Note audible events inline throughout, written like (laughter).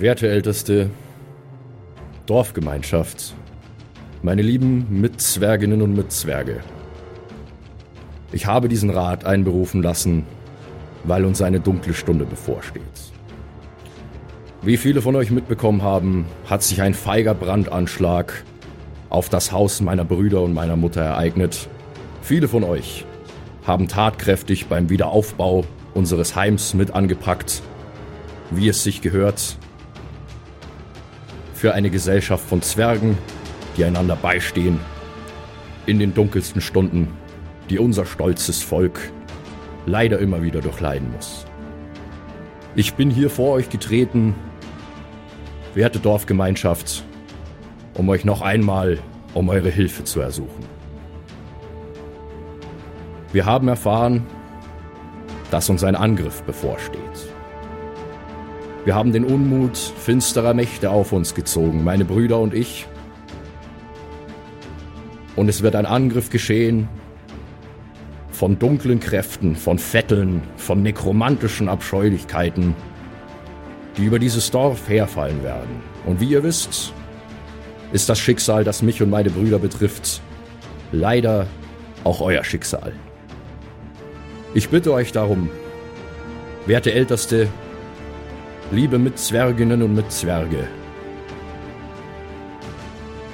Werte Älteste, Dorfgemeinschaft, meine lieben Mitzwerginnen und Mitzwerge. Ich habe diesen Rat einberufen lassen, weil uns eine dunkle Stunde bevorsteht. Wie viele von euch mitbekommen haben, hat sich ein feiger Brandanschlag auf das Haus meiner Brüder und meiner Mutter ereignet. Viele von euch haben tatkräftig beim Wiederaufbau unseres Heims mit angepackt, wie es sich gehört, für eine Gesellschaft von Zwergen, die einander beistehen, in den dunkelsten Stunden, die unser stolzes Volk leider immer wieder durchleiden muss. Ich bin hier vor euch getreten, werte Dorfgemeinschaft, um euch noch einmal um eure Hilfe zu ersuchen. Wir haben erfahren, dass uns ein Angriff bevorsteht. Wir haben den Unmut finsterer Mächte auf uns gezogen, meine Brüder und ich. Und es wird ein Angriff geschehen von dunklen Kräften, von Vetteln, von nekromantischen Abscheulichkeiten, die über dieses Dorf herfallen werden. Und wie ihr wisst, ist das Schicksal, das mich und meine Brüder betrifft, leider auch euer Schicksal. Ich bitte euch darum, werte Älteste, liebe Mitzwerginnen und Mitzwerge,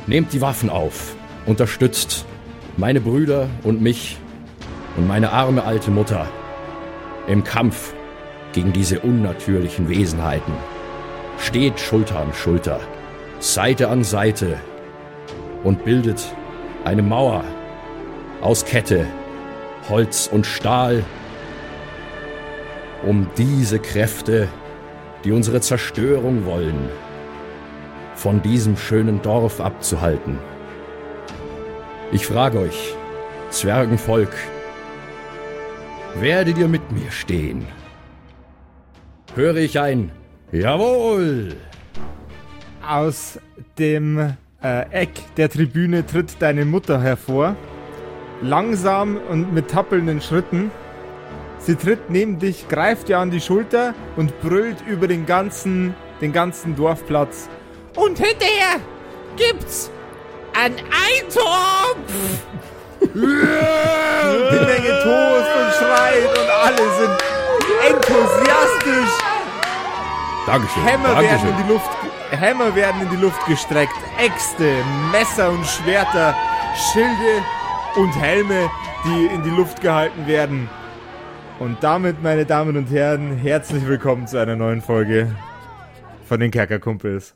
nehmt die Waffen auf, unterstützt meine Brüder und mich und meine arme alte Mutter im Kampf gegen diese unnatürlichen Wesenheiten. Steht Schulter an Schulter, Seite an Seite und bildet eine Mauer aus Kette, Holz und Stahl, um diese Kräfte, die unsere Zerstörung wollen, von diesem schönen Dorf abzuhalten. Ich frage euch, Zwergenvolk, werdet ihr mit mir stehen? Höre ich ein Jawohl! Aus dem äh, Eck der Tribüne tritt deine Mutter hervor. Langsam und mit tappelnden Schritten. Sie tritt neben dich, greift dir an die Schulter und brüllt über den ganzen, den ganzen Dorfplatz. Und hinterher gibt's ein Eintopf! (laughs) die Menge tost und schreit und alle sind enthusiastisch. Dankeschön. Hämmer Dankeschön. werden, in die Luft, Hämmer werden in die Luft gestreckt. Äxte, Messer und Schwerter, Schilde und Helme, die in die Luft gehalten werden. Und damit, meine Damen und Herren, herzlich willkommen zu einer neuen Folge von den Kerkerkumpels.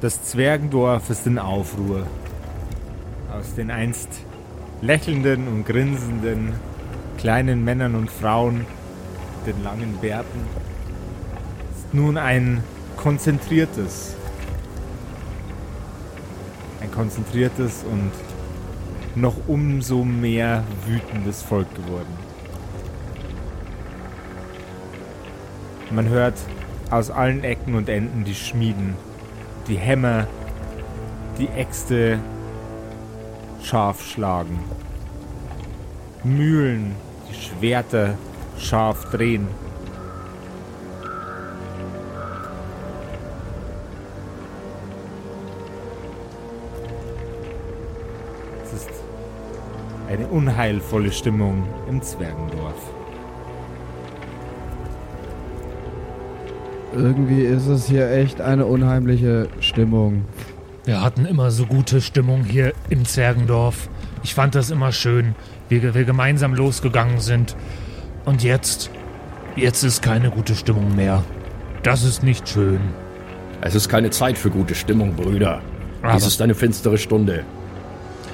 Das Zwergendorf ist in Aufruhr. Aus den einst lächelnden und grinsenden kleinen Männern und Frauen mit den langen Bärten ist nun ein konzentriertes, ein konzentriertes und noch umso mehr wütendes Volk geworden. Man hört aus allen Ecken und Enden die Schmieden die Hämmer, die Äxte scharf schlagen. Mühlen, die Schwerter scharf drehen. Es ist eine unheilvolle Stimmung im Zwergendorf. Irgendwie ist es hier echt eine unheimliche Stimmung. Wir hatten immer so gute Stimmung hier im Zwergendorf. Ich fand das immer schön, wie wir gemeinsam losgegangen sind. Und jetzt, jetzt ist keine gute Stimmung mehr. Das ist nicht schön. Es ist keine Zeit für gute Stimmung, Brüder. Aber- Dies ist eine finstere Stunde.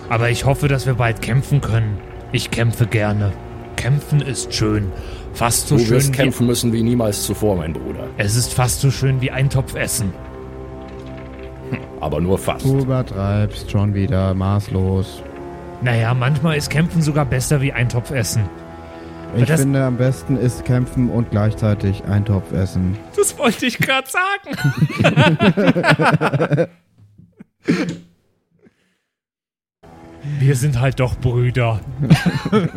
Aber ich hoffe, dass wir bald kämpfen können. Ich kämpfe gerne. Kämpfen ist schön. Fast so Du schön wirst wie, kämpfen müssen wie niemals zuvor, mein Bruder. Es ist fast so schön wie Eintopf essen. Aber nur fast. Du übertreibst schon wieder maßlos. Naja, manchmal ist Kämpfen sogar besser wie Eintopf essen. Ich das- finde, am besten ist kämpfen und gleichzeitig Eintopf essen. Das wollte ich gerade sagen. (laughs) Wir sind halt doch Brüder. (laughs)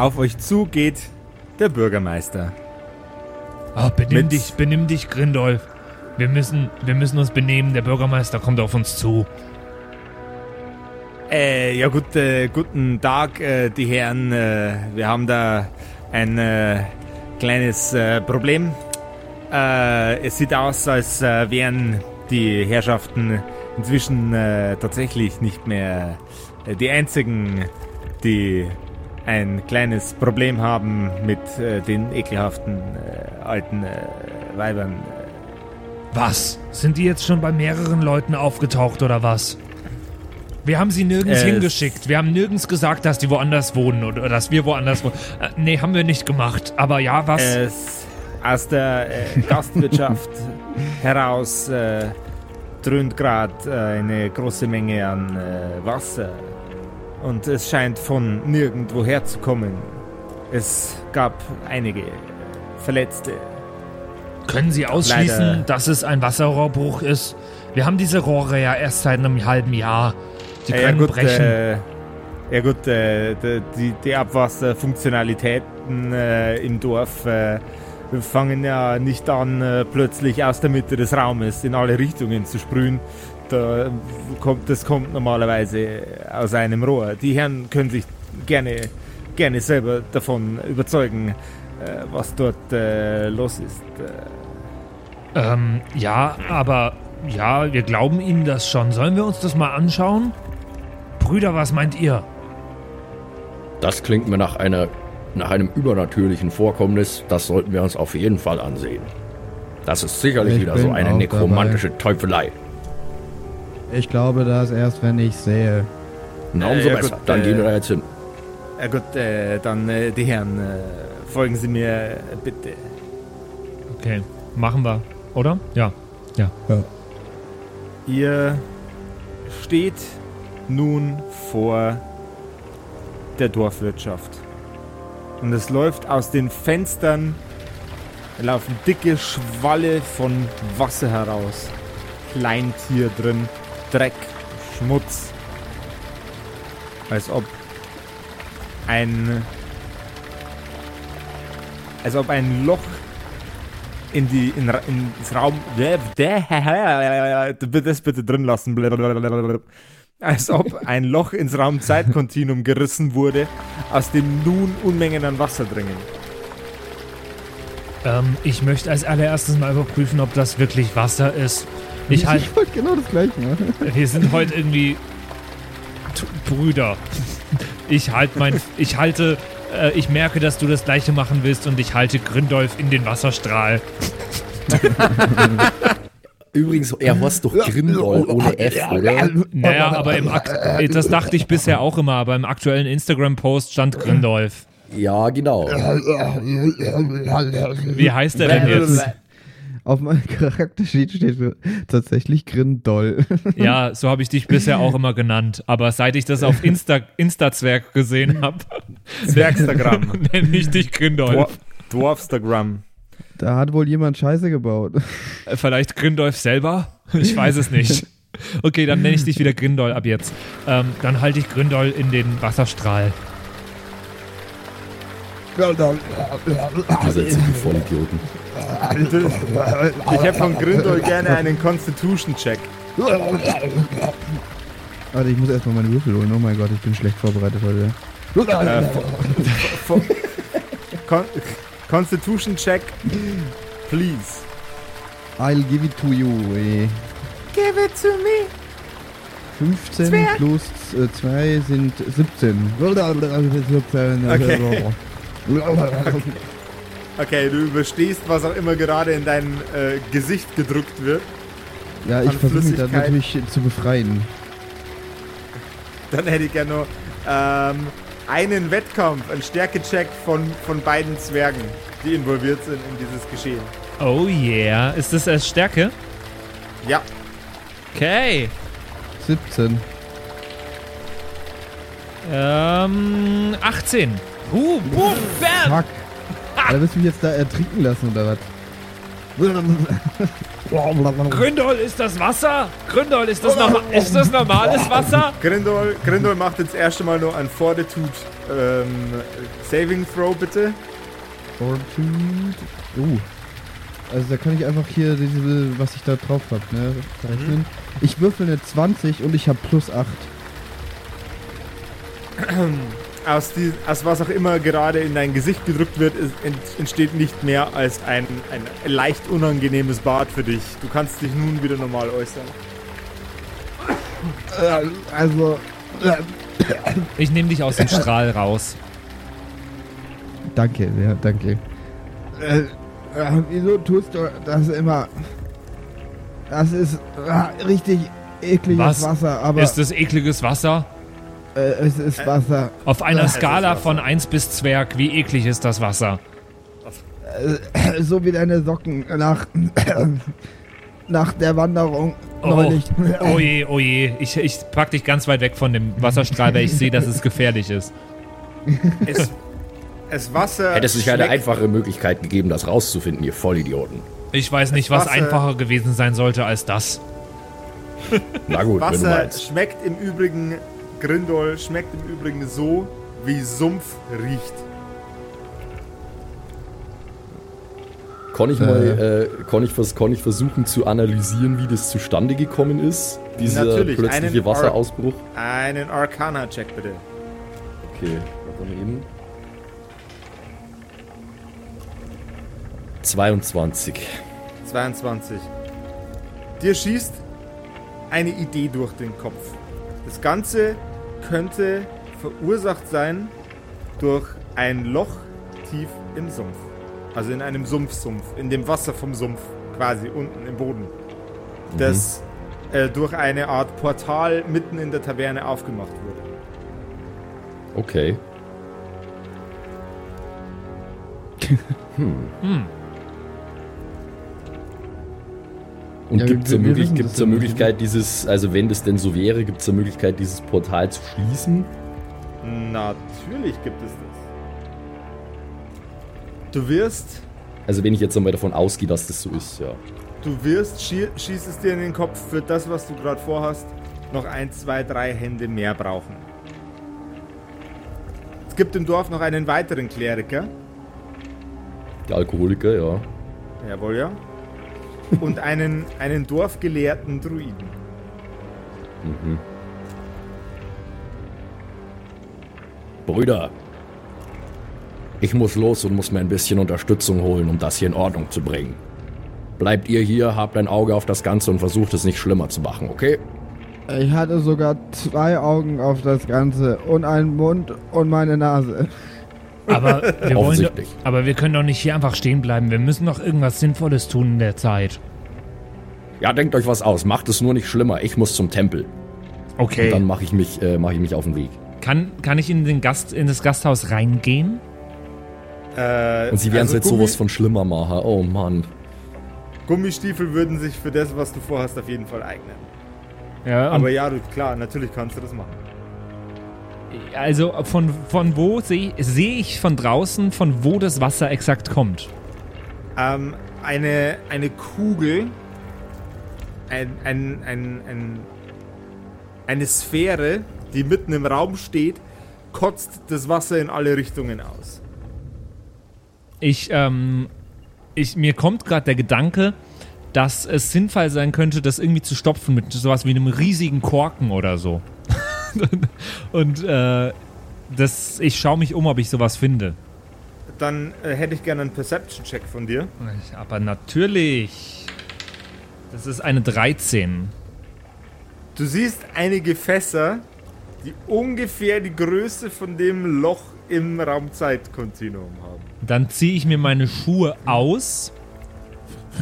Auf euch zu geht der Bürgermeister. Ah, benimm Mit- dich, benimm dich, Grindolf. Wir müssen, wir müssen uns benehmen. Der Bürgermeister kommt auf uns zu. Äh, ja gut, äh, guten Tag, äh, die Herren. Äh, wir haben da ein äh, kleines äh, Problem. Es sieht aus, als wären die Herrschaften inzwischen tatsächlich nicht mehr die einzigen, die ein kleines Problem haben mit äh, den ekelhaften äh, alten äh, Weibern. Was? Sind die jetzt schon bei mehreren Leuten aufgetaucht oder was? Wir haben sie nirgends Es- hingeschickt. Wir haben nirgends gesagt, dass die woanders wohnen oder dass wir woanders wohnen. Äh, nee, haben wir nicht gemacht. Aber ja, was? Es aus der äh, Gastwirtschaft (laughs) heraus äh, dröhnt gerade äh, eine große Menge an äh, Wasser. Und es scheint von nirgendwo herzukommen. Es gab einige Verletzte. Können Sie ausschließen, leider- dass es ein Wasserrohrbruch ist? Wir haben diese Rohre ja erst seit einem halben Jahr. Die Äh, ja können gut, brechen. Äh, ja gut, äh, die, die, die Abwasserfunktionalitäten äh, im Dorf äh, fangen ja nicht an, äh, plötzlich aus der Mitte des Raumes in alle Richtungen zu sprühen. Da kommt, das kommt normalerweise aus einem Rohr. Die Herren können sich gerne, gerne selber davon überzeugen, äh, was dort äh, los ist. Äh, ähm, ja, aber ja, wir glauben Ihnen das schon. Sollen wir uns das mal anschauen? Brüder, was meint ihr? Das klingt mir nach, einer, nach einem übernatürlichen Vorkommnis. Das sollten wir uns auf jeden Fall ansehen. Das ist sicherlich Ich wieder so eine nekromantische Teufelei. Ich glaube das erst, wenn ich sehe. Na, Äh, umso ja besser. gut, Dann äh, gehen wir da jetzt hin. ja gut, äh, dann äh, die Herren, äh, folgen Sie mir äh, bitte. Okay, machen wir, oder? Ja. Ihr steht nun vor der Dorfwirtschaft. Und es läuft aus den Fenstern, laufen dicke Schwalle von Wasser heraus. Kleintier drin, Dreck, Schmutz. Als ob ein. Als ob ein Loch in die in, ins Raum das bitte drin lassen als ob ein Loch ins Raumzeitkontinuum gerissen wurde aus dem nun Unmengen an Wasser dringen Ähm, ich möchte als allererstes mal überprüfen, ob das wirklich Wasser ist. Ich halt, ich wollte genau das gleiche machen. (laughs) wir sind heute irgendwie T Brüder. Ich halt mein, ich halte, äh, ich merke, dass du das Gleiche machen willst und ich halte Grindolf in den Wasserstrahl. (laughs) Übrigens, er heißt doch Grindol ohne F, oder? Naja, aber im Akt, das dachte ich bisher auch immer, aber im aktuellen Instagram-Post stand Grindolf. Ja, genau. Wie heißt er denn jetzt? Auf meinem Charaktersheet steht tatsächlich Grindoll. (laughs) Ja, so habe ich dich bisher auch immer genannt. Aber seit ich das auf Insta, Insta-Zwerg gesehen habe, (laughs) Zwergstagram (laughs) nenne ich dich Grindolf. Dwar Dwarfstagram Da hat wohl jemand Scheiße gebaut. Äh, Vielleicht Grindolf selber? Ich weiß es nicht. Okay, dann nenne ich dich wieder Grindol ab jetzt. Ähm, dann halte ich Grindol in den Wasserstrahl. Diese ziemlich Vollidioten. (laughs) ich hätte von Grindol gerne einen Constitution-Check Warte, ich muss erstmal meine Würfel holen. Oh mein Gott, ich bin schlecht vorbereitet heute. äh, Con Constitution-Check please I'll give it to you. Ey. give it to me 15 Zwerg. plus 2 sind 17. 17. Okay. (laughs) Okay, du überstehst, was auch immer gerade in dein äh, Gesicht gedrückt wird. Ja, ich versuche mich da Flüssigkeit. natürlich zu befreien. Dann hätte ich gerne noch ähm, einen Wettkampf, einen Stärkecheck von, von beiden Zwergen, die involviert sind in dieses Geschehen. Oh yeah. Ist das als Stärke? Ja, Okay. 17. Ähm, 18. Uh, boom, bam. Fuck. Alter, willst du mich jetzt da ertrinken lassen oder was? (laughs) Gründol, ist das Wasser? Gründol, ist das, norma (laughs) ist das normales Wasser? Grindol, Grindol macht jetzt erst einmal nur ein Fortitude ähm, Saving Throw, bitte. Fortitude. Uh. Also da kann ich einfach hier diese, was ich da drauf hab, ne, rechnen. Ich würfel eine 20 und ich habe plus 8. (clears throat) Aus, die, aus was auch immer gerade in dein Gesicht gedrückt wird, entsteht nicht mehr als ein, ein leicht unangenehmes Bad für dich. Du kannst dich nun wieder normal äußern. Äh, also, äh, Ich nehme dich aus dem (laughs) Strahl raus. danke, ja, danke. Äh, äh, wieso tust du das immer? Das ist äh, richtig ekliges Was? Wasser, aber Ist das ekliges Wasser? Äh, es ist Wasser. Auf einer Skala von 1 bis Zwerg, wie eklig ist das Wasser? Äh, so wie deine Socken nach, (coughs) nach der Wanderung Oh. neulich. Oh je, oh je. Ich, ich pack dich ganz weit weg von dem Wasserstrahl, weil ich sehe, dass es gefährlich ist. Es, es Wasser. Hätte es nicht eine einfache Möglichkeit gegeben, das rauszufinden, ihr Vollidioten. Ich weiß nicht, was Wasser- einfacher gewesen sein sollte als das. Na gut, wenn du Wasser schmeckt im Übrigen, Grindol schmeckt im Übrigen so, wie Sumpf riecht. Kann ich mal, äh, kann ich, vers kann ich versuchen zu analysieren, wie das zustande gekommen ist? Dieser Natürlich, plötzliche einen Wasserausbruch? Einen Arcana-Check bitte. Okay, warte mal eben. 22. 22. Dir schießt eine Idee durch den Kopf. Das Ganze könnte verursacht sein durch ein Loch tief im Sumpf. Also in einem Sumpfsumpf, in dem Wasser vom Sumpf, quasi unten im Boden. Das äh, durch eine Art Portal mitten in der Taverne aufgemacht wurde. Okay. Hm. Und Ja, gibt es eine, möglich gibt's eine. Möglichkeit, dieses, also wenn das denn so wäre, gibt es eine Möglichkeit, dieses Portal zu schließen? Natürlich gibt es das. Du wirst Also wenn ich jetzt einmal davon ausgehe, dass das so ist, ja. Du wirst, schie schieß es dir in den Kopf, für das, was du gerade vorhast, noch ein, zwei, drei Hände mehr brauchen. Es gibt im Dorf noch einen weiteren Kleriker. Der Alkoholiker, ja. Jawohl, ja. Und einen, einen dorfgelehrten Druiden. Mhm. Brüder, ich muss los und muss mir ein bisschen Unterstützung holen, um das hier in Ordnung zu bringen. Bleibt ihr hier, habt ein Auge auf das Ganze und versucht es nicht schlimmer zu machen, okay? Ich hatte sogar zwei Augen auf das Ganze und einen Mund und meine Nase. Aber wir, wollen doch, aber wir können doch nicht hier einfach stehen bleiben. Wir müssen doch irgendwas Sinnvolles tun in der Zeit. Ja, denkt euch was aus, macht es nur nicht schlimmer. Ich muss zum Tempel. Und Okay. dann mache ich, mich, äh, mach ich mich auf den Weg. Kann, kann ich in, den Gast, in das Gasthaus reingehen? Äh, Und sie werden es also jetzt sowas von schlimmer machen. Oh Mann. Gummistiefel würden sich für das, was du vorhast, auf jeden Fall eignen. Ja, Aber ja, du, klar, natürlich kannst du das machen. Also von, von wo sehe seh ich von draußen, von wo das Wasser exakt kommt? Ähm, eine, eine Kugel, ein, ein, ein, ein, eine Sphäre, die mitten im Raum steht, kotzt das Wasser in alle Richtungen aus. Ich, ähm, ich, mir kommt gerade der Gedanke, dass es sinnvoll sein könnte, das irgendwie zu stopfen mit sowas wie einem riesigen Korken oder so. (laughs) Und äh, das, ich schaue mich um, ob ich sowas finde. Dann äh, hätte ich gerne einen Perception-Check von dir. Aber natürlich. Das ist eine 13. Du siehst einige Fässer, die ungefähr die Größe von dem Loch im Raumzeitkontinuum haben. Dann ziehe ich mir meine Schuhe aus.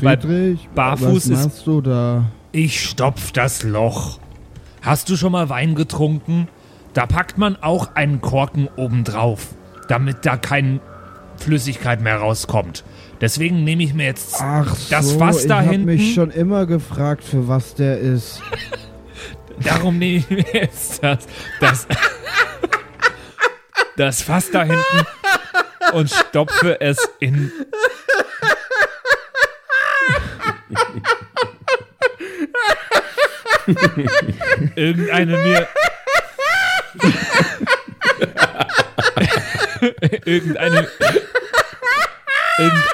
Friedrich, barfuß was ist- machst du da? Ich stopf das Loch. Hast du schon mal Wein getrunken? da packt man auch einen Korken obendrauf, damit da keine Flüssigkeit mehr rauskommt. Deswegen nehme ich mir jetzt Ach das so, Fass da ich hab hinten. mich schon immer gefragt, für was der ist. (laughs) Darum nehme ich mir jetzt das, das, das Fass da hinten und stopfe es in. (laughs) Irgendeine mir. (laughs) irgendeine. Irgend,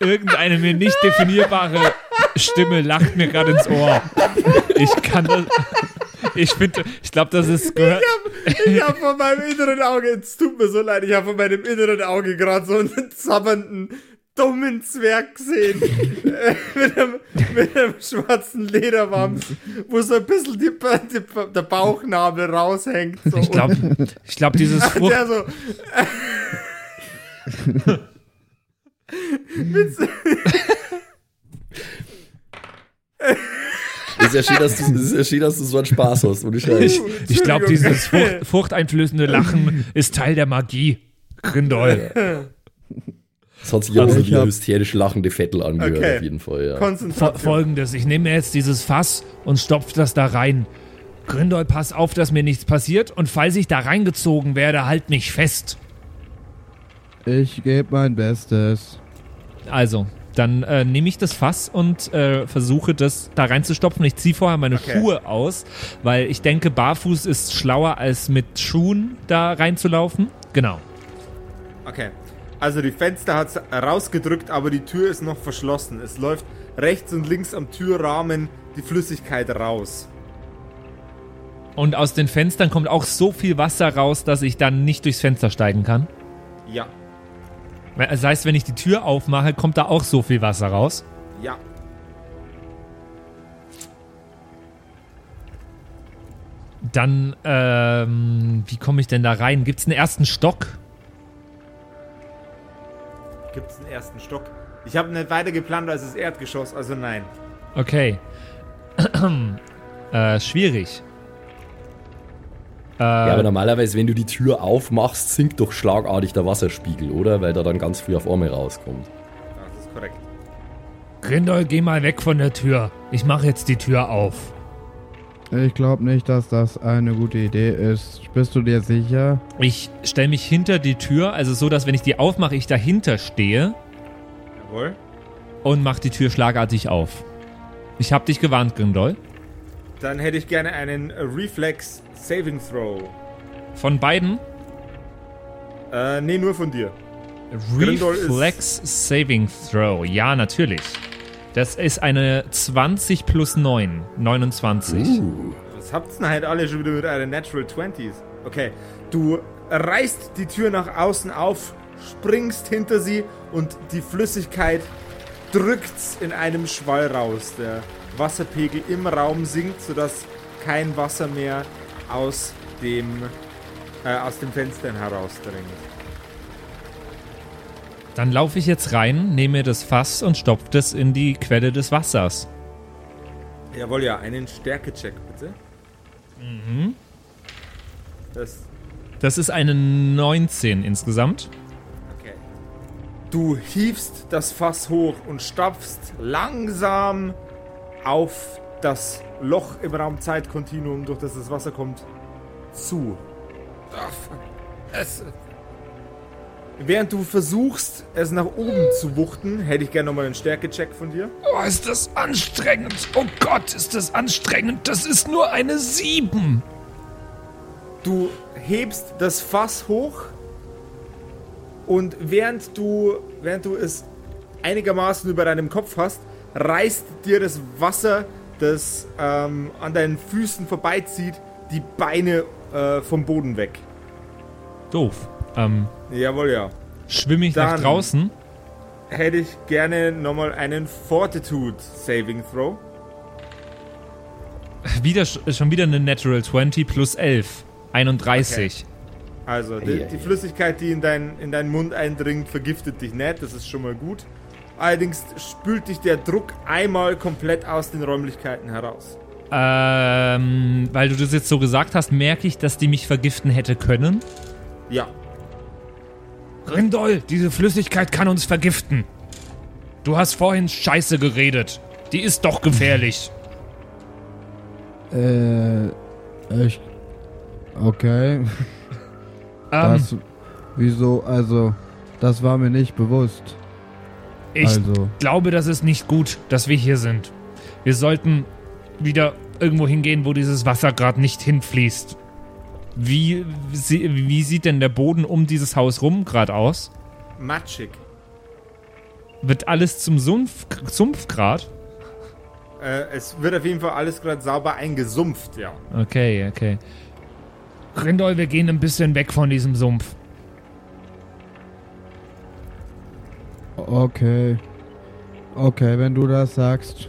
irgendeine mir nicht definierbare Stimme lacht mir gerade ins Ohr. Ich kann das. Ich finde, ich glaube, das ist gehört. Ich habe von meinem inneren Auge, es tut mir so leid, ich habe von meinem inneren Auge gerade so einen zabbernden, dummen Zwerg gesehen. (laughs) mit, einem, mit einem schwarzen Lederwams, wo so ein bisschen die, die, der Bauchnabel raushängt. So Ich glaube, ich glaube, dieses Frucht. der so. so Ist ja schön, dass du, ist ja schön, dass du so einen Spaß hast. Und ich, ich, Ich glaube, dieses Frucht, furchteinflößende Lachen (laughs) ist Teil der Magie. Grindol. (laughs) das hat sich Also hysterisch lachende Vettel angehört, Okay. auf jeden Fall. Ja. Folgendes: Ich nehme mir jetzt dieses Fass und stopfe das da rein. Grindol, pass auf, dass mir nichts passiert. Und falls ich da reingezogen werde, halt mich fest. Ich gebe mein Bestes. Also, dann äh, nehme ich das Fass und äh, versuche das da reinzustopfen. Ich ziehe vorher meine Okay. Schuhe aus, weil ich denke, barfuß ist schlauer als mit Schuhen da reinzulaufen. Genau. Okay. Also die Fenster hat rausgedrückt, aber die Tür ist noch verschlossen. Es läuft rechts und links am Türrahmen die Flüssigkeit raus. Und aus den Fenstern kommt auch so viel Wasser raus, dass ich dann nicht durchs Fenster steigen kann. Ja. Das heißt, wenn ich die Tür aufmache, kommt da auch so viel Wasser raus. Ja. Dann, ähm, wie komme ich denn da rein? Gibt es einen ersten Stock? Gibt es einen ersten Stock? Ich habe nicht weiter geplant als das Erdgeschoss, also nein. Okay. (clears throat) äh, schwierig. Äh, Ja, aber normalerweise, wenn du die Tür aufmachst, sinkt doch schlagartig der Wasserspiegel, oder? Weil da dann ganz viel auf einmal rauskommt. Das ist korrekt. Grindol, geh mal weg von der Tür. Ich mache jetzt die Tür auf. Ich glaube nicht, dass das eine gute Idee ist. Bist du dir sicher? ich stelle mich hinter die Tür, also so, dass wenn ich die aufmache, ich dahinter stehe Jawohl. und mache die Tür schlagartig auf. Ich habe dich gewarnt, Grindol. Dann hätte ich gerne einen Reflex Saving Throw. Von beiden Äh, nee, nur von dir. Reflex Saving Throw. Ja, natürlich. Das ist eine 20 plus 9. 29. Was habt's denn halt alle schon wieder mit euren Natural 20s? Okay, du reißt die Tür nach außen auf, springst hinter sie und die Flüssigkeit drückt's in einem Schwall raus. Der Wasserpegel im Raum sinkt, sodass kein Wasser mehr aus dem äh, aus den Fenstern herausdringt. Dann laufe ich jetzt rein, nehme mir das Fass und stopfe das in die Quelle des Wassers. Jawohl, ja, einen Stärke-Check bitte. Mhm. Das Das ist eine 19 insgesamt. Okay. Du hiefst das Fass hoch und stapfst langsam auf das Loch im Raumzeitkontinuum, durch das das Wasser kommt, zu. Fuck. Es, während du versuchst, es nach oben zu wuchten, hätte ich gerne nochmal einen Stärke-Check von dir. Oh, ist das anstrengend. Oh Gott, ist das anstrengend. Das ist nur eine 7. Du hebst das Fass hoch und während du, während du es einigermaßen über deinem Kopf hast, reißt dir das Wasser, das ähm, an deinen Füßen vorbeizieht, die Beine äh, vom Boden weg. Doof. Ähm, Jawohl, ja. schwimme ich nach Dann- draußen. Hätte ich gerne nochmal einen Fortitude Saving Throw. Wieder, schon wieder eine Natural 20 plus 11. 31. Also, die, die Flüssigkeit, die in, dein, in deinen Mund eindringt, vergiftet dich nicht, das ist schon mal gut. Allerdings spült dich der Druck einmal komplett aus den Räumlichkeiten heraus. Ähm, weil du das jetzt so gesagt hast, merke ich, dass die mich vergiften hätte können. Ja. Grindol, diese Flüssigkeit kann uns vergiften. Du hast vorhin Scheiße geredet. Die ist doch gefährlich. Äh, echt? Okay. (laughs) Ähm, Das, wieso, also, das war mir nicht bewusst. ich also, glaube, das ist nicht gut, dass wir hier sind. Wir sollten wieder irgendwo hingehen, wo dieses Wasser gerade nicht hinfließt. Wie, wie sieht denn der Boden um dieses Haus rum gerade aus? Matschig. Wird alles zum Sumpf, Sumpf grad? Äh, es wird auf jeden Fall alles gerade sauber eingesumpft, ja. Okay, okay. Grindol, wir gehen ein bisschen weg von diesem Sumpf. okay. Okay, wenn du das sagst.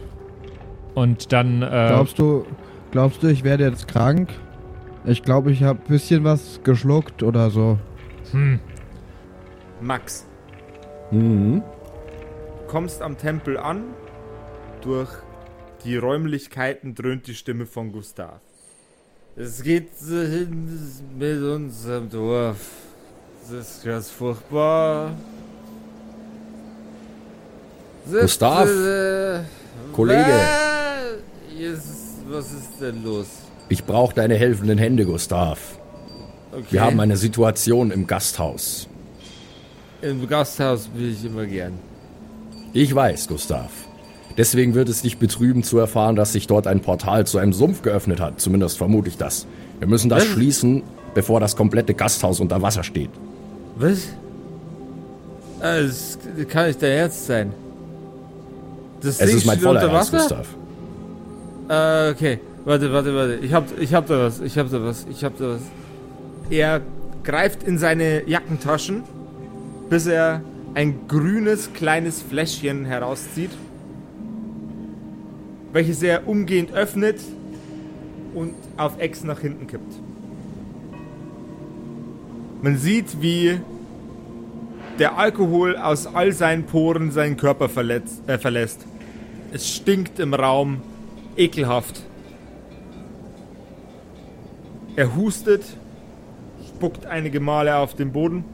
Und dann, äh, Glaubst du, glaubst du, ich werde jetzt krank? Ich glaube, ich habe ein bisschen was geschluckt oder so. Hm, Max, Mhm. du kommst am Tempel an. Durch die Räumlichkeiten dröhnt die Stimme von Gustav. Es geht so hin mit unserem Dorf. Das ist ganz furchtbar. Gustav? Kollege. ist- Was ist denn los? Ich brauche deine helfenden Hände, Gustav. Okay. Wir haben eine Situation im Gasthaus. Im Gasthaus bin ich immer gern. Ich weiß, Gustav. Deswegen wird es dich betrüben zu erfahren, dass sich dort ein Portal zu einem Sumpf geöffnet hat. Zumindest vermute ich das. Wir müssen das Was? schließen, bevor das komplette Gasthaus unter Wasser steht. Was? Das kann nicht dein Ernst sein. Das Es Ding ist mein voller Ernst? Gustav. Ah, okay. Warte, warte, warte. Ich hab, ich hab da was. Ich hab da was. Ich hab da was. Er greift in seine Jackentaschen, bis er ein grünes kleines Fläschchen herauszieht, welches er umgehend öffnet und auf Ex nach hinten kippt. Man sieht, wie der Alkohol aus all seinen Poren seinen Körper verletzt, äh, verlässt. Es stinkt im Raum, ekelhaft. Er hustet, spuckt einige Male auf den Boden,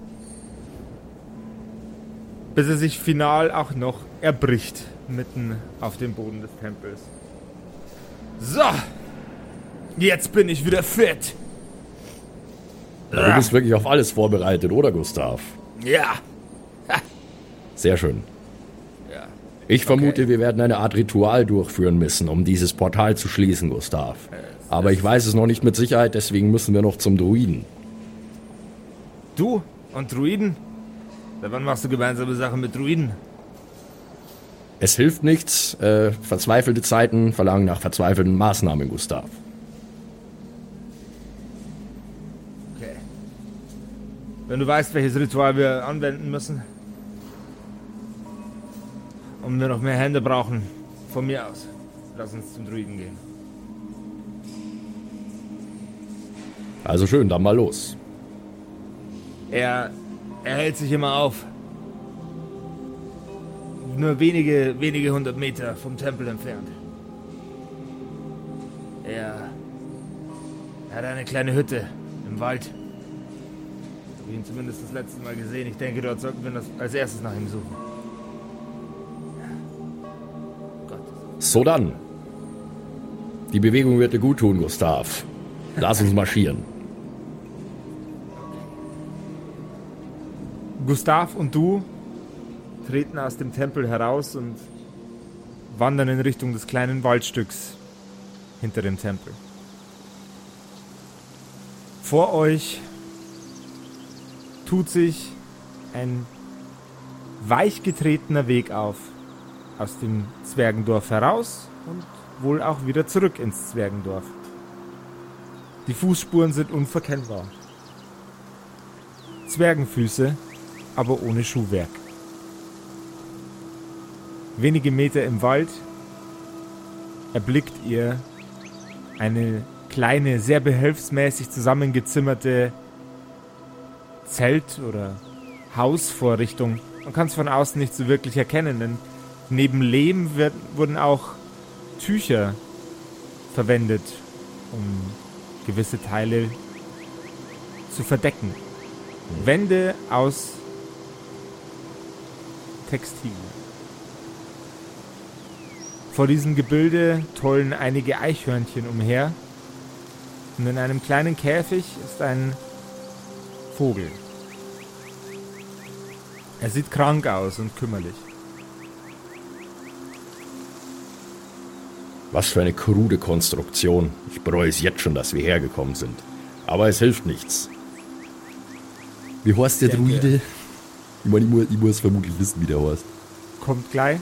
bis er sich final auch noch erbricht mitten auf dem Boden des Tempels. So, jetzt bin ich wieder fit. Du bist wirklich auf alles vorbereitet, oder Gustav? Ja, Sehr schön. Ja. Ich vermute, wir werden eine Art Ritual durchführen müssen, um dieses Portal zu schließen, Gustav. Aber ich weiß es noch nicht mit Sicherheit, deswegen müssen wir noch zum Druiden. du und Druiden? Seit wann machst du gemeinsame Sachen mit Druiden? Es hilft nichts. Äh, verzweifelte Zeiten verlangen nach verzweifelten Maßnahmen, Gustav. Okay. Wenn du weißt, welches Ritual wir anwenden müssen, und wir noch mehr Hände brauchen, von mir aus, lass uns zum Druiden gehen. Also schön, dann mal los. Er, er hält sich immer auf. Nur wenige, wenige hundert Meter vom Tempel entfernt. Er, er hat eine kleine Hütte im Wald. Ich habe ihn zumindest das letzte Mal gesehen. Ich denke, dort sollten wir das als erstes nach ihm suchen. Gott. So dann. Die Bewegung wird dir gut tun, Gustav. Lass uns marschieren. Gustav und du treten aus dem Tempel heraus und wandern in Richtung des kleinen Waldstücks hinter dem Tempel. Vor euch tut sich ein weich getretener Weg auf aus dem Zwergendorf heraus und wohl auch wieder zurück ins Zwergendorf. Die Fußspuren sind unverkennbar. Zwergenfüße, aber ohne Schuhwerk. Wenige Meter im Wald erblickt ihr eine kleine, sehr behelfsmäßig zusammengezimmerte Zelt- oder Hausvorrichtung. Man kann es von außen nicht so wirklich erkennen, denn neben Lehm wird, wurden auch Tücher verwendet, um gewisse Teile zu verdecken. Wände aus Textil. Vor diesem Gebilde tollen einige Eichhörnchen umher. Und in einem kleinen Käfig ist ein Vogel. Er sieht krank aus und kümmerlich. Was für eine krude Konstruktion. Ich bereue es jetzt schon, dass wir hergekommen sind. Aber es hilft nichts. Wie heißt der Druide? Ich meine, ich muss, ich muss vermutlich wissen, wie der heißt. Kommt gleich.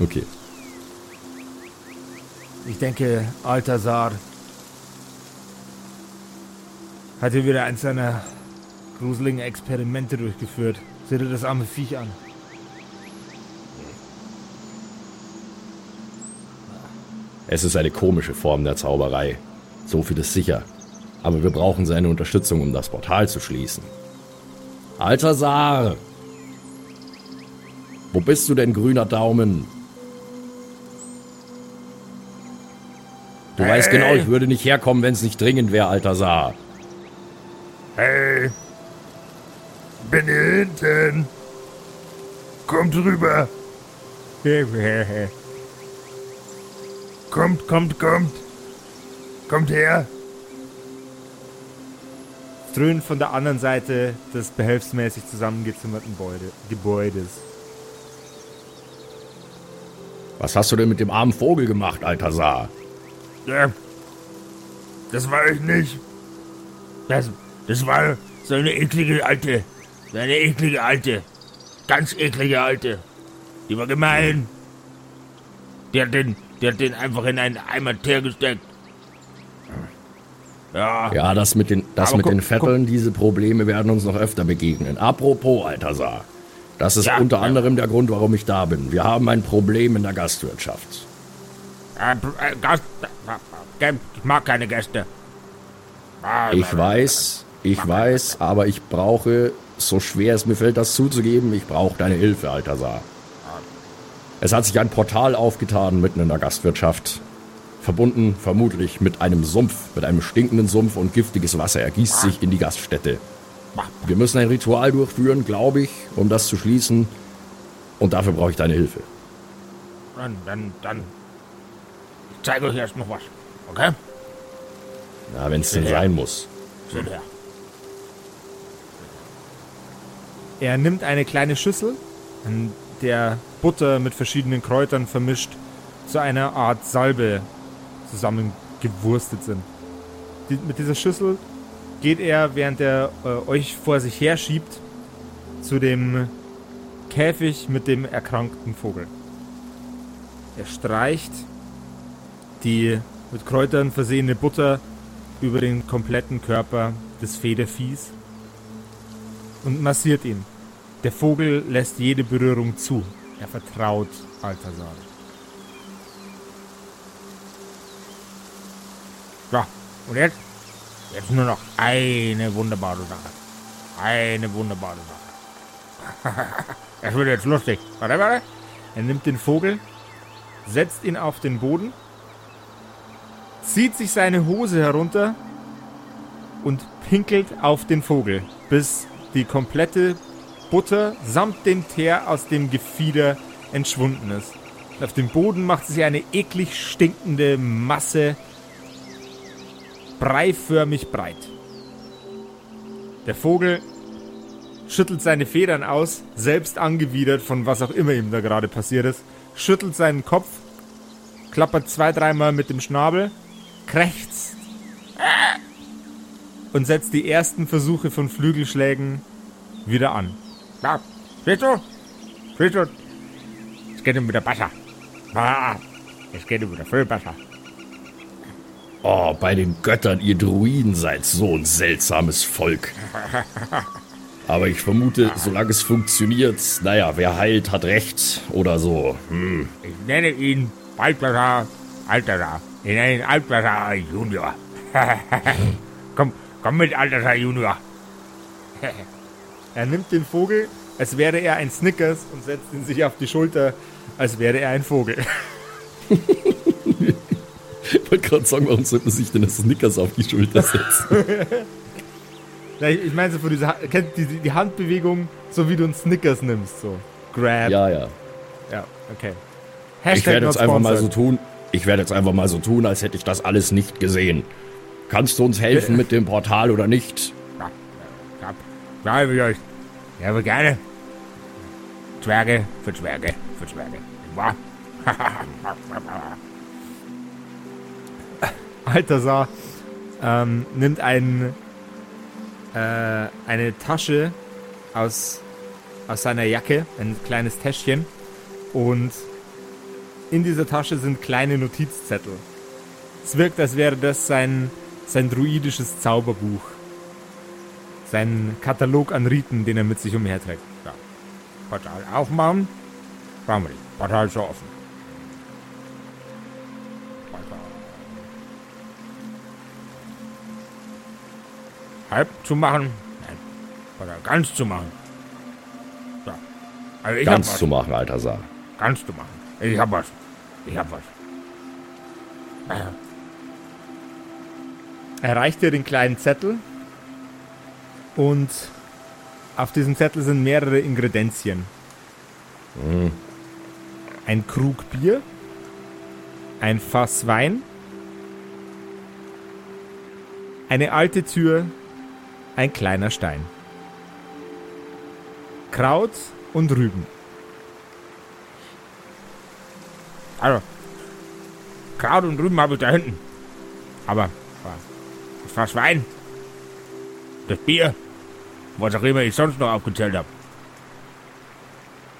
Okay. Ich denke, Altasar hat hier wieder eins seiner gruseligen Experimente durchgeführt. Seht ihr das arme Viech an? Es ist eine komische Form der Zauberei. So viel ist sicher. Aber wir brauchen seine Unterstützung, um das Portal zu schließen. Altasar! Wo bist du denn, grüner Daumen? Du weißt genau, ich würde nicht herkommen, wenn es nicht dringend wäre, Altasar. Hey, bin hier hinten. Kommt rüber. Kommt, kommt, kommt. Kommt her. Dröhnt von der anderen Seite des behelfsmäßig zusammengezimmerten Gebäude, Gebäudes. Was hast du denn mit dem armen Vogel gemacht, Altasar? Ja, das war ich nicht. Das, das war so eine eklige Alte. So eine eklige Alte. Ganz eklige Alte. Die war gemein. Die hat den, die hat den einfach in einen Eimer Teer gesteckt. Ja, Ja, das mit den, das Aber mit guck- den Vetteln, diese Probleme werden uns noch öfter begegnen. Apropos, Altasar. Das ist Ja, unter ja. anderem der Grund, warum ich da bin. Wir haben ein Problem in der Gastwirtschaft. äh, äh, Gast, äh, ich mag keine Gäste. Ah, Ich weiß, ich weiß, aber ich brauche, so schwer es mir fällt, das zuzugeben, ich brauche deine Hilfe, Altasar. Es hat sich ein Portal aufgetan mitten in der Gastwirtschaft. Verbunden vermutlich mit einem Sumpf, mit einem stinkenden Sumpf und giftiges Wasser ergießt sich in die Gaststätte. Wir müssen ein Ritual durchführen, glaube ich, um das zu schließen. Und dafür brauche ich deine Hilfe. Dann, dann, dann. Ich zeige euch erst noch was. Okay? Na, wenn es denn Ja. sein muss. Seht her. Er nimmt eine kleine Schüssel, in der Butter mit verschiedenen Kräutern vermischt zu einer Art Salbe zusammengewurstet sind. Die, mit dieser Schüssel geht er, während er äh, euch vor sich her schiebt, zu dem Käfig mit dem erkrankten Vogel. Er streicht die mit Kräutern versehene Butter über den kompletten Körper des Federviehs und massiert ihn. Der Vogel lässt jede Berührung zu. Er vertraut Altasar. So, und jetzt? Jetzt nur noch eine wunderbare Sache. Eine wunderbare Sache. (laughs) Das wird jetzt lustig. Warte, warte. Er nimmt den Vogel, setzt ihn auf den Boden, zieht sich seine Hose herunter und pinkelt auf den Vogel, bis die komplette Butter samt dem Teer aus dem Gefieder entschwunden ist. Auf dem Boden macht sich eine eklig stinkende Masse breiförmig breit. Der Vogel schüttelt seine Federn aus, selbst angewidert von was auch immer ihm da gerade passiert ist, schüttelt seinen Kopf, klappert zwei, dreimal mit dem Schnabel, krächzt und setzt die ersten Versuche von Flügelschlägen wieder an. Ja, siehst du? Siehst du? Es geht ihm wieder besser. Es geht ihm wieder viel besser. Oh, bei den Göttern, ihr Druiden seid so ein seltsames Volk. Aber ich vermute, solange es funktioniert, naja, wer heilt, hat recht oder so. Hm. Ich nenne ihn Balthasar Altasar. Ich nenne ihn Altasar Junior. (laughs) komm, komm mit Altasar Junior. (laughs) Er nimmt den Vogel, als wäre er ein Snickers und setzt ihn sich auf die Schulter, als wäre er ein Vogel. (laughs) wollte gerade sagen, warum sollte man sich denn das Snickers auf die Schulter setzen? (laughs) Ja, ich ich meine so von dieser, Ha- kennt die, die Handbewegung, so wie du einen Snickers nimmst, so. Grab. ja, ja. Ja, okay. Ich werde jetzt einfach mal so tun. Ich werde jetzt einfach mal so tun, als hätte ich das alles nicht gesehen. Kannst du uns helfen mit dem Portal oder nicht? Ja, ja, ja. Ja, aber gerne. Zwerge für Zwerge für Zwerge. (laughs) (laughs) Wa? Altasar ähm, nimmt ein, äh, eine Tasche aus, aus seiner Jacke, ein kleines Täschchen. Und in dieser Tasche sind kleine Notizzettel. Es wirkt, als wäre das sein, sein druidisches Zauberbuch. Sein Katalog an Riten, den er mit sich umherträgt. Ja. Portal aufmachen. Nicht. Portal schon offen. Halb zu machen. Nein. Portal ganz zu machen. So. Also ich Ganz zu machen, Altasar. Ganz zu machen. Ich hab was. Ich hab was. Ja. Er reicht dir den kleinen Zettel und auf diesem Zettel sind mehrere Ingredienzien. Ein Krug Bier, ein Fass Wein, eine alte Tür, ein kleiner Stein. Kraut und Rüben. Also, Kraut und Rüben habe ich da hinten. Aber, das Fass Wein, das Bier, was auch immer ich sonst noch aufgezählt habe,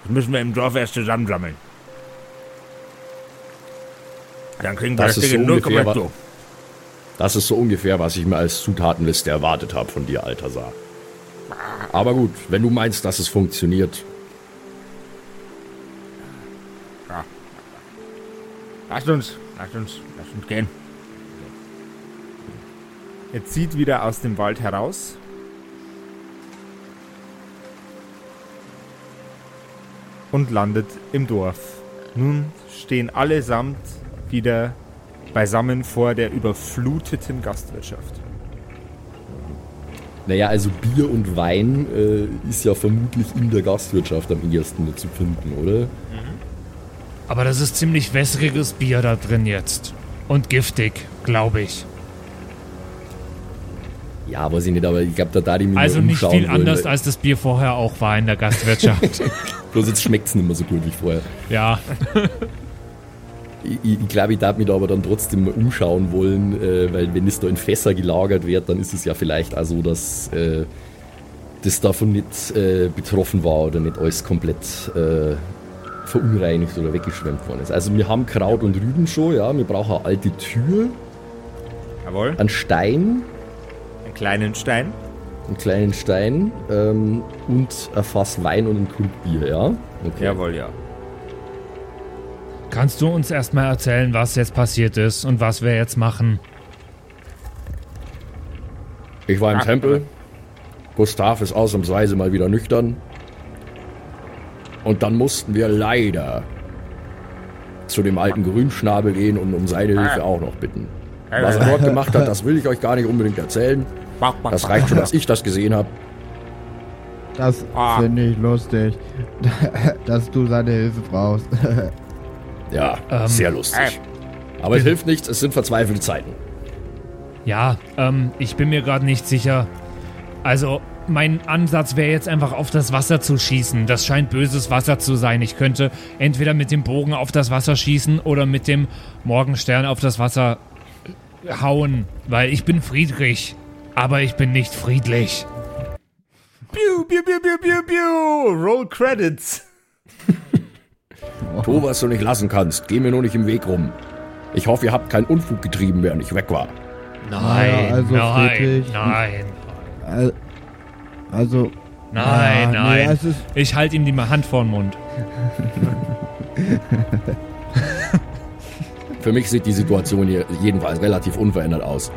das müssen wir im Dorf erst zusammensammeln. Dann kriegen wir Das das, Ding so in ungefähr 0,2. Das ist so ungefähr, was ich mir als Zutatenliste erwartet habe von dir, Altasar. Aber gut, wenn du meinst, dass es funktioniert, Lasst uns, lasst uns, lasst uns gehen. Er zieht wieder aus dem Wald heraus. Und landet im Dorf. Nun stehen allesamt wieder beisammen vor der überfluteten Gastwirtschaft. naja, also Bier und Wein äh, ist ja vermutlich in der Gastwirtschaft am ehesten zu finden, oder? Aber das ist ziemlich wässriges Bier da drin jetzt. Und giftig, glaube ich. Ja, weiß ich nicht, aber ich glaube, da da die mich Also nicht viel wollen, anders, als das Bier vorher auch war in der Gastwirtschaft. (laughs) Bloß jetzt schmeckt es nicht mehr so gut wie vorher. ja, (laughs) Ich, ich, glaube, ich darf mich da aber dann trotzdem mal umschauen wollen, äh, weil wenn es da in Fässer gelagert wird, dann ist es ja vielleicht auch so, dass äh, das davon nicht äh, betroffen war oder nicht alles komplett äh, verunreinigt oder weggeschwemmt worden ist. Also wir haben Kraut und Rüben schon, ja, wir brauchen eine alte Tür, Jawohl. einen Stein, Einen kleinen Stein. einen kleinen Stein ähm, und ein Fass Wein und ein Krug Bier, ja? Okay. Jawohl, ja. Kannst du uns erstmal erzählen, was jetzt passiert ist und was wir jetzt machen? Ich war im Ah, Tempel. Gustav ist ausnahmsweise mal wieder nüchtern. Und dann mussten wir leider zu dem alten Grünschnabel gehen und um seine Hilfe auch noch bitten. Was er dort gemacht hat, das will ich euch gar nicht unbedingt erzählen. Das reicht schon, dass ich das gesehen habe. Das Ah. finde ich lustig, (laughs) dass du seine Hilfe brauchst. (laughs) Ja, Ähm, sehr lustig. Aber es hilft nichts, es sind verzweifelte Zeiten. Ja, ähm, ich bin mir gerade nicht sicher. Also, mein Ansatz wäre jetzt einfach auf das Wasser zu schießen. Das scheint böses Wasser zu sein. Ich könnte entweder mit dem Bogen auf das Wasser schießen oder mit dem Morgenstern auf das Wasser hauen, weil ich bin friedlich. Aber ich bin nicht friedlich. Piu, piu, piu, piu, piu, piu. Roll Credits. Tu, was du nicht lassen kannst. Geh mir nur nicht im Weg rum. Ich hoffe, ihr habt keinen Unfug getrieben, während ich weg war. Nein, Ja, also nein, friedlich. nein, Al- Also, nein, ja, nee, nein. ist, Ich halte ihm die Hand vor den Mund. (laughs) Für mich sieht die Situation hier jedenfalls relativ unverändert aus.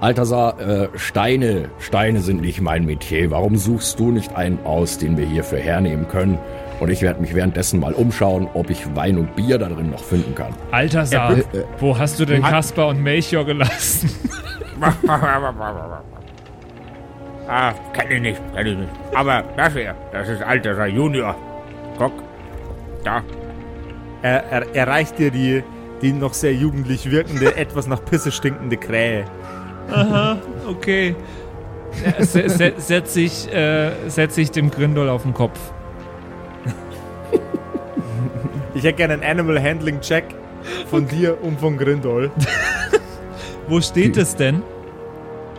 Altasar, äh, Steine, Steine sind nicht mein Metier. Warum suchst du nicht einen aus, den wir hierfür hernehmen können? Und ich werde mich währenddessen mal umschauen, ob ich Wein und Bier da drin noch finden kann. Alter Äh, Saar, wo hast du denn Kaspar und Melchior gelassen? (laughs) ah, kenn ich nicht, kenn ich nicht. Aber das hier, das ist Alter Junior. Guck, da. Er, er, er reicht dir die, die noch sehr jugendlich wirkende, (laughs) etwas nach Pisse stinkende Krähe. Aha, okay. Ja, se se setz, ich, äh, setz ich dem Grindol auf den Kopf. Ich hätte gerne einen Animal Handling Check von dir und von Grindol. (laughs) Wo steht es denn?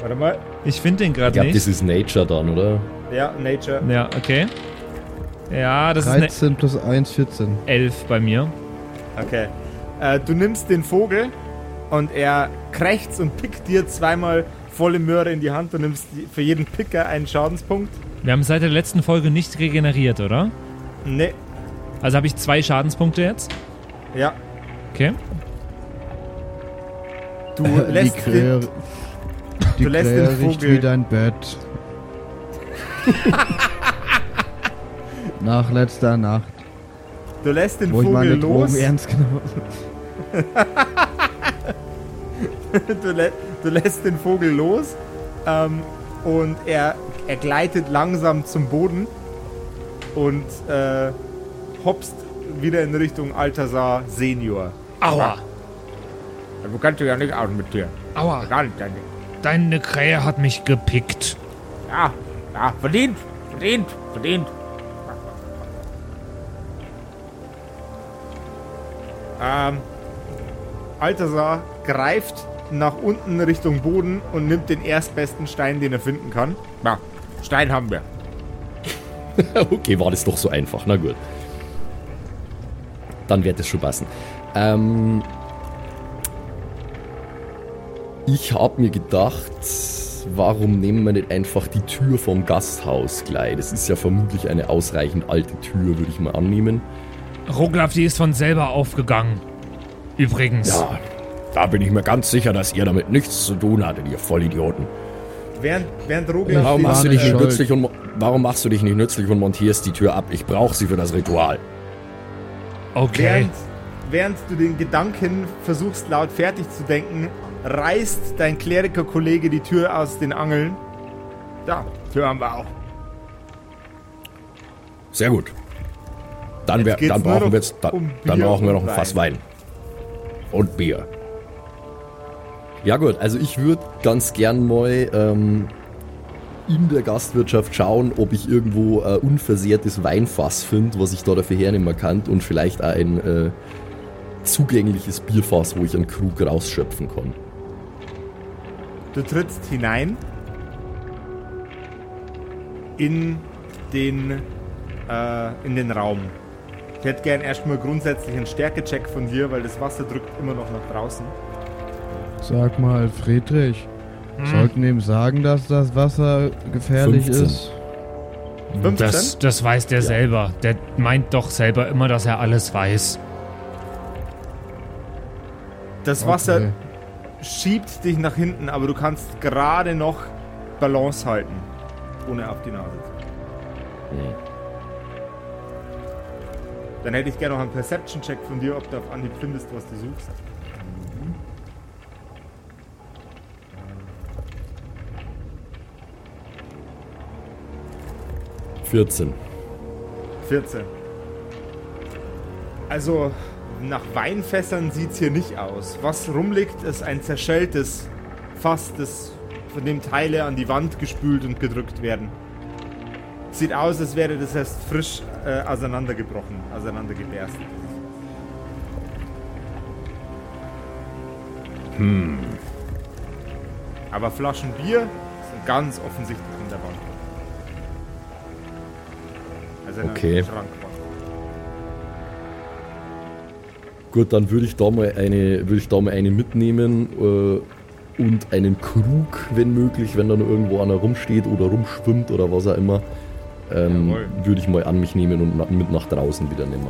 Warte mal. Ich finde den Ich gerade glaube, das nicht. ist Nature dann, oder? Ja, Nature. Ja, okay. Ja, das ist eine 13 plus 1, 14. 11 bei mir. Okay. Äh, du nimmst den Vogel und er krächzt und pickt dir zweimal volle Möhre in die Hand. Du nimmst die- für jeden Picker einen Schadenspunkt. Wir haben seit der letzten Folge nicht regeneriert, oder? Ne, Also habe ich zwei Schadenspunkte jetzt. ja. Okay. Du (laughs) lässt die den, du lässt Krähe den riecht Vogel- wie dein Bett. (laughs) Nach letzter Nacht, du lässt den wo ich Vogel meine los. Drogen ernst genommen (laughs) du, lä du lässt den Vogel los ähm, und er, er gleitet langsam zum Boden und äh, hopst wieder in Richtung Altasar Senior. Aua, Du kannst ja nicht aus mit dir. aua. Gar nicht, gar nicht. Deine Krähe hat mich gepickt. Ja, ja, verdient, verdient, verdient. Ähm, Altasar greift nach unten Richtung Boden und nimmt den erstbesten Stein, den er finden kann. Ja, Stein haben wir. (laughs) okay, war das doch so einfach. Na gut. Dann wird es schon passen. Ähm, ich habe mir gedacht, warum nehmen wir nicht einfach die Tür vom Gasthaus gleich? Das ist ja vermutlich eine ausreichend alte Tür, würde ich mal annehmen. Roglaf, die ist von selber aufgegangen. Übrigens. Ja, da bin ich mir ganz sicher, dass ihr damit nichts zu tun hattet, ihr Vollidioten. Während, während Roglaf Warum machst, du dich nicht nützlich und, warum machst du dich nicht nützlich und montierst die Tür ab? Ich brauche sie für das Ritual. Okay. Während, während du den Gedanken versuchst laut fertig zu denken, reißt dein Klerikerkollege die Tür aus den Angeln. Da, Tür haben wir auch. Sehr gut. Dann, Jetzt wär, geht's dann brauchen wir jetzt, dann, um dann brauchen wir noch ein Fass Wein. Und Bier. Ja gut, also ich würde ganz gern mal ähm, in der Gastwirtschaft schauen, ob ich irgendwo ein unversehrtes Weinfass finde, was ich da dafür hernehmen kann und vielleicht auch ein äh, zugängliches Bierfass, wo ich einen Krug rausschöpfen kann. Du trittst hinein in den, äh, in den Raum. Ich hätte gern erstmal grundsätzlich einen Stärkecheck von dir, weil das Wasser drückt immer noch nach draußen. Sag mal, Friedrich, Hm. sollten ihm sagen, dass das Wasser gefährlich 15. ist? 15? Das, das weiß der selber. Der meint doch selber immer, dass er alles weiß. Das Wasser Okay. schiebt dich nach hinten, aber du kannst gerade noch Balance halten, ohne auf die Nase zu. Hm. Dann hätte ich gerne noch einen Perception-Check von dir, ob du auf Anhieb findest, was du suchst. 14. 14. Also, nach Weinfässern sieht es hier nicht aus. Was rumliegt, ist ein zerschelltes Fass, das von dem Teile an die Wand gespült und gedrückt werden. Sieht aus, als wäre das erst frisch äh, auseinandergebrochen, auseinandergeberstet. Hm. Aber Flaschen Bier sind ganz offensichtlich in der Wand. In einem Okay. Schrank. Gut, dann würde ich da mal eine, würde ich da mal eine mitnehmen äh, und einen Krug, wenn möglich, wenn da noch irgendwo einer rumsteht oder rumschwimmt oder was auch immer, ähm, würde ich mal an mich nehmen und mit nach draußen wieder nehmen.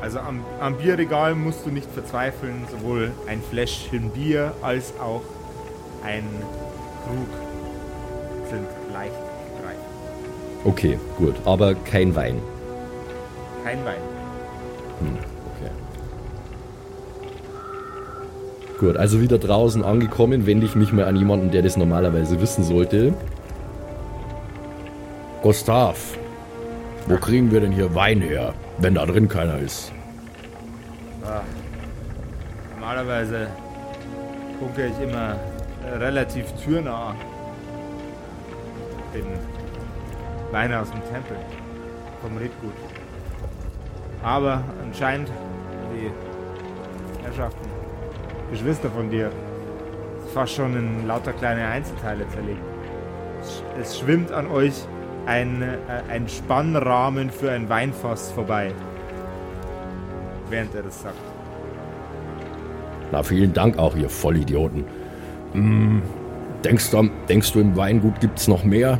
Also am, am Bierregal musst du nicht verzweifeln, sowohl ein Fläschchen Bier als auch ein Krug sind leicht. Okay, gut, aber kein Wein. kein Wein. Okay. Gut, also wieder draußen angekommen, wende ich mich mal an jemanden, der das normalerweise wissen sollte. Gustav, wo kriegen wir denn hier Wein her, wenn da drin keiner ist? Normalerweise gucke ich immer relativ türnah den Wein aus dem Tempel vom Redgut. Aber anscheinend die Herrschaften, Geschwister von dir, fast schon in lauter kleine Einzelteile zerlegen. Es- Es schwimmt an euch ein, äh, ein Spannrahmen für ein Weinfass vorbei. Während er das sagt. Na, vielen Dank auch, ihr Vollidioten. Hm, denkst, du, denkst du, im Weingut gibt's noch mehr?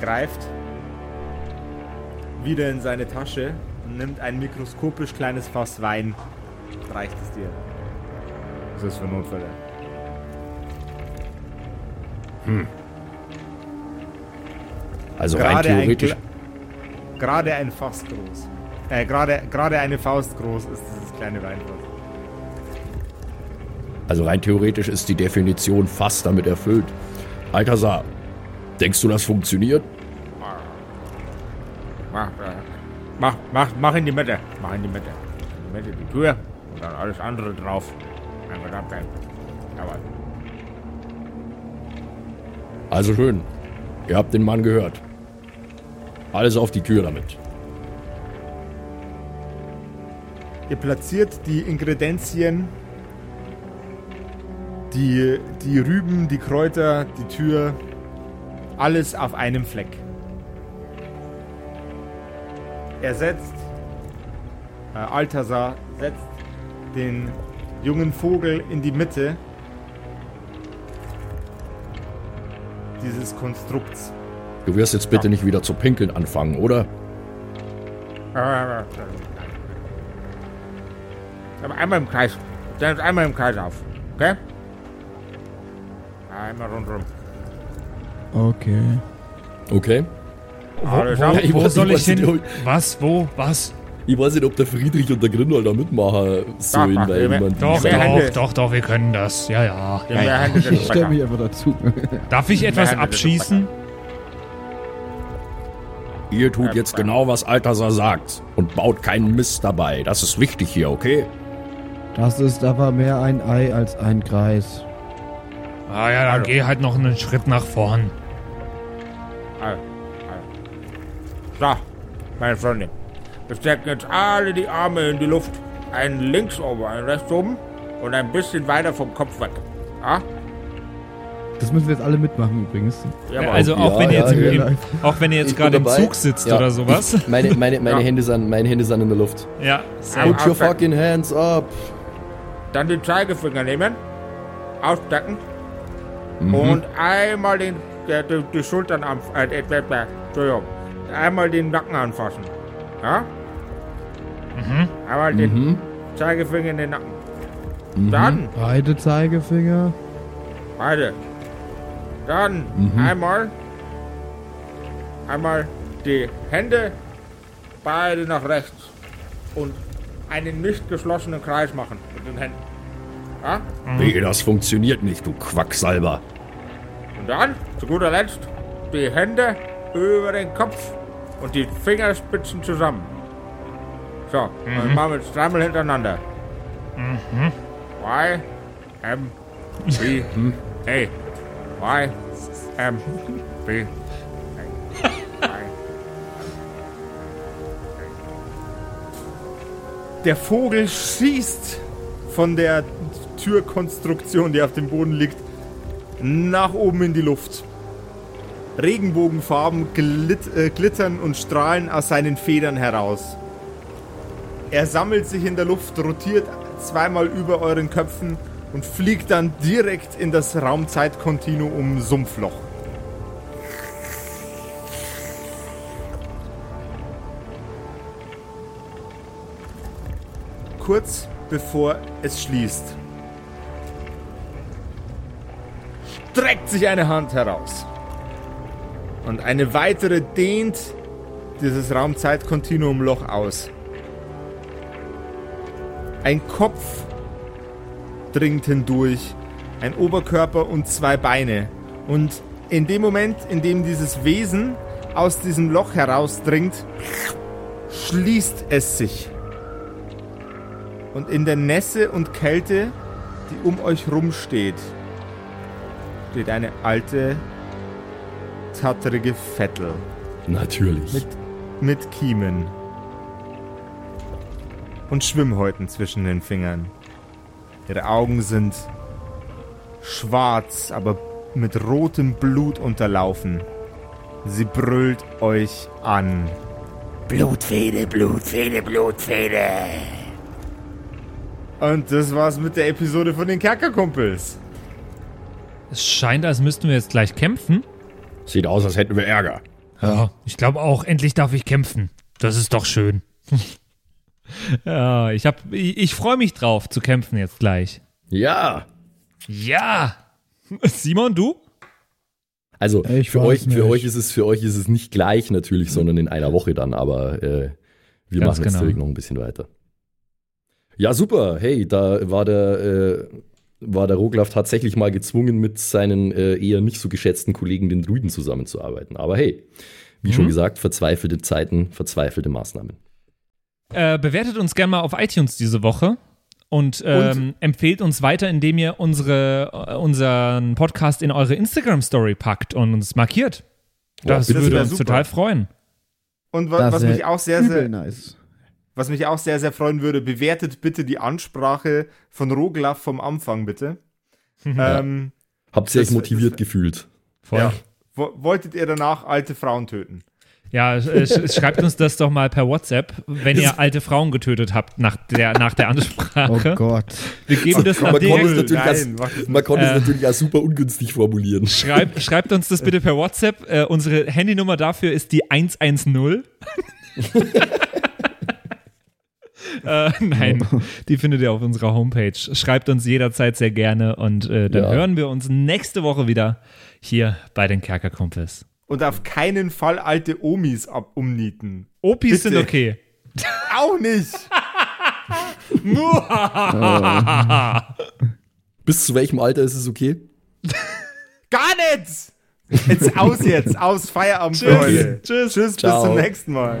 Greift wieder in seine Tasche und nimmt ein mikroskopisch kleines Fass Wein. Reicht es dir. Das ist für Notfälle. Also rein Gerade ein, theoretisch. Gla- gerade ein Fass groß. Äh, gerade, gerade eine Faust groß ist dieses kleine Weinfass. Also rein theoretisch ist die Definition fast damit erfüllt. Alcazar, denkst du, das funktioniert? Mach, mach, mach, mach in die Mitte. Mach in die Mitte. In die Mitte die Tür und dann alles andere drauf. Einfach abgehen. Jawohl. Also schön. Ihr habt den Mann gehört. Alles auf die Tür damit. Ihr platziert die Ingredienzien, die, die Rüben, die Kräuter, die Tür, alles auf einem Fleck. Er setzt, äh, Altasar setzt den jungen Vogel in die Mitte dieses Konstrukts. Du wirst jetzt bitte nicht wieder zu pinkeln anfangen, oder? Aber einmal im Kreis. Stell uns einmal im Kreis auf. Okay? Einmal rundherum. Okay. Okay. Alles Wo. Ja, ich wo weiß- soll ich ich nicht, Was? Wo? Was? Ich weiß nicht, ob der Friedrich und der Grindel da mitmachen sollen, Doch, weil doch, man Doch, doch, doch, doch, wir können das. Ja, ja. Ja, Hände Ich stelle mich einfach dazu. (laughs) Darf ich etwas abschießen? Ihr tut jetzt genau, was Alcazar sagt und baut keinen Mist dabei. Das ist wichtig hier, okay? Das ist aber mehr ein Ei als ein Kreis. Ah ja, dann Hallo. geh halt noch einen Schritt nach vorn. So, meine Freunde. Wir stecken jetzt alle die Arme in die Luft. Einen links oben, einen rechts oben und ein bisschen weiter vom Kopf weg. Ja? Das müssen wir jetzt alle mitmachen übrigens. Jawohl. Also auch Ja, wenn ihr ja, jetzt, im, ja, auch wenn ihr jetzt gerade im. Zug sitzt Ja. oder sowas. Ich, meine meine, meine, Ja. Hände sind, meine Hände sind in der Luft. Ja. Put your fucking hands up. Dann den Zeigefinger nehmen, ausstecken Mhm. und einmal den, der, die, die Schultern am, äh, äh, äh, äh, Entschuldigung, einmal den Nacken anfassen. Ja? Einmal den Mhm. Zeigefinger in den Nacken. Mhm. Dann, Beide Zeigefinger. beide. Dann Mhm. einmal, einmal die Hände, beide nach rechts und einen nicht geschlossenen Kreis machen mit den Händen. Ja? Nee, das funktioniert nicht, du Quacksalber. Und dann, zu guter Letzt, die Hände über den Kopf und die Fingerspitzen zusammen. So, dann machen wir jetzt dreimal hintereinander. Y, (laughs) M, B, A. Y, M, B, A. Der Vogel schießt von der Türkonstruktion, die auf dem Boden liegt, nach oben in die Luft. Regenbogenfarben glitt, äh, glittern und strahlen aus seinen Federn heraus. Er sammelt sich in der Luft, rotiert zweimal über euren Köpfen und fliegt dann direkt in das Raumzeitkontinuum Sumpfloch. kurz bevor es schließt, streckt sich eine Hand heraus Und eine weitere dehnt dieses Raumzeitkontinuum-Loch aus. Ein Kopf dringt hindurch, ein Oberkörper und zwei Beine. Und in dem Moment, in dem dieses Wesen aus diesem Loch herausdringt, schließt es sich. Und in der Nässe und Kälte, die um euch rumsteht, steht eine alte, tatterige Vettel Natürlich. mit, mit Kiemen und Schwimmhäuten zwischen den Fingern. Ihre Augen sind schwarz, aber mit rotem Blut unterlaufen. Sie brüllt euch an. Blutfede, Blutfede, Blutfede. Und das war's mit der Episode von den Kerkerkumpels. Es scheint, als müssten wir jetzt gleich kämpfen. Sieht aus, als hätten wir Ärger. Ja, ich glaube auch, endlich darf ich kämpfen. Das ist doch schön. (laughs) ja, ich hab, ich, ich freue mich drauf zu kämpfen jetzt gleich. Ja. Ja! (laughs) Simon, du? Also Ich für euch, für euch ist es für euch ist es nicht gleich natürlich, sondern in einer Woche dann. Aber äh, wir Ganz machen jetzt genau. direkt noch ein bisschen weiter. Ja super. Hey, da war der äh, war der Roglaf tatsächlich mal gezwungen, mit seinen äh, eher nicht so geschätzten Kollegen den Druiden zusammenzuarbeiten. Aber hey, wie Mhm. schon gesagt, verzweifelte Zeiten, verzweifelte Maßnahmen. Äh, bewertet uns gerne mal auf iTunes diese Woche und, ähm, empfehlt uns weiter, indem ihr unsere, äh, unseren Podcast in eure Instagram-Story packt und uns markiert. Das bitte, würde wär uns super. total freuen. Und wa Das was wär mich auch sehr, sehr, nice. Was mich auch sehr, sehr freuen würde, bewertet bitte die Ansprache von Roglaf vom Anfang, bitte. ähm, Habt ihr euch motiviert das- gefühlt? Voll. ja. Wo- Wolltet ihr danach alte Frauen töten? Ja, äh, sch- schreibt uns das doch mal per WhatsApp, wenn ihr alte Frauen getötet habt nach der, nach der Oh Ansprache. Gott. Wir geben das dann Man konnte es direkt. natürlich, als, Nein, das man konnte es Äh. natürlich auch super ungünstig formulieren. Schreibt, schreibt uns das bitte per WhatsApp. Äh, unsere Handynummer dafür ist die 110. (laughs) (laughs) äh, nein, die findet ihr auf unserer Homepage. Schreibt uns jederzeit sehr gerne und äh, dann Ja. hören wir uns nächste Woche wieder hier bei den Kerkerkumpels. Und auf keinen Fall alte Omis ab umnieten. Opis Bitte. sind okay. (laughs) Auch nicht! (laughs) Bis zu welchem Alter ist es okay? Gar nicht! Jetzt aus jetzt, aus Feierabend für Tschüss. heute. Tschüss. Tschüss, bis zum nächsten Mal.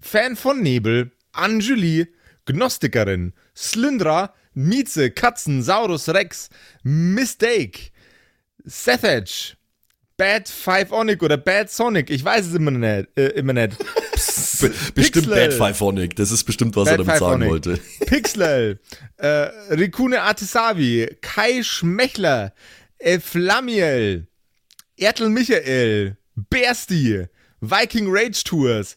Fan von Nebel, Anjuli, Gnostikerin, Slyndra, Mieze, Katzen, Saurus Rex, Mistake, Sethage, Bad Five Onic oder Bad Sonic, ich weiß es immer nicht. Äh, immer nicht. (laughs) Be bestimmt Pixel. Bad Fiveonic. Das ist bestimmt, was Bad er damit sagen Fiveonic. wollte. (laughs) Pixlel, äh, Rikune Artisavi, Kai Schmechler, Eflamiel, Ertel Michael, Bersti, Viking Rage Tours,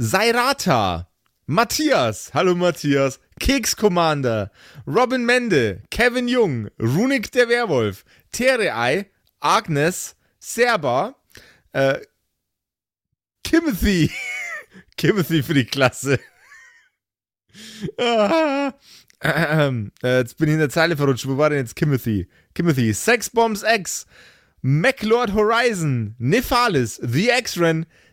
Sairata, Matthias, hallo Matthias, Keks Commander, Robin Mende, Kevin Jung, Runik der Werwolf, Terei, Agnes, Serba, äh, Timothy, (laughs) Kimothy für die Klasse. (laughs) ah, ähm, äh, jetzt bin ich in der Zeile verrutscht. Wo war denn jetzt Kimothy? Kimothy, Sexbombs X, MacLord Horizon, Nephalis, The X-Ren,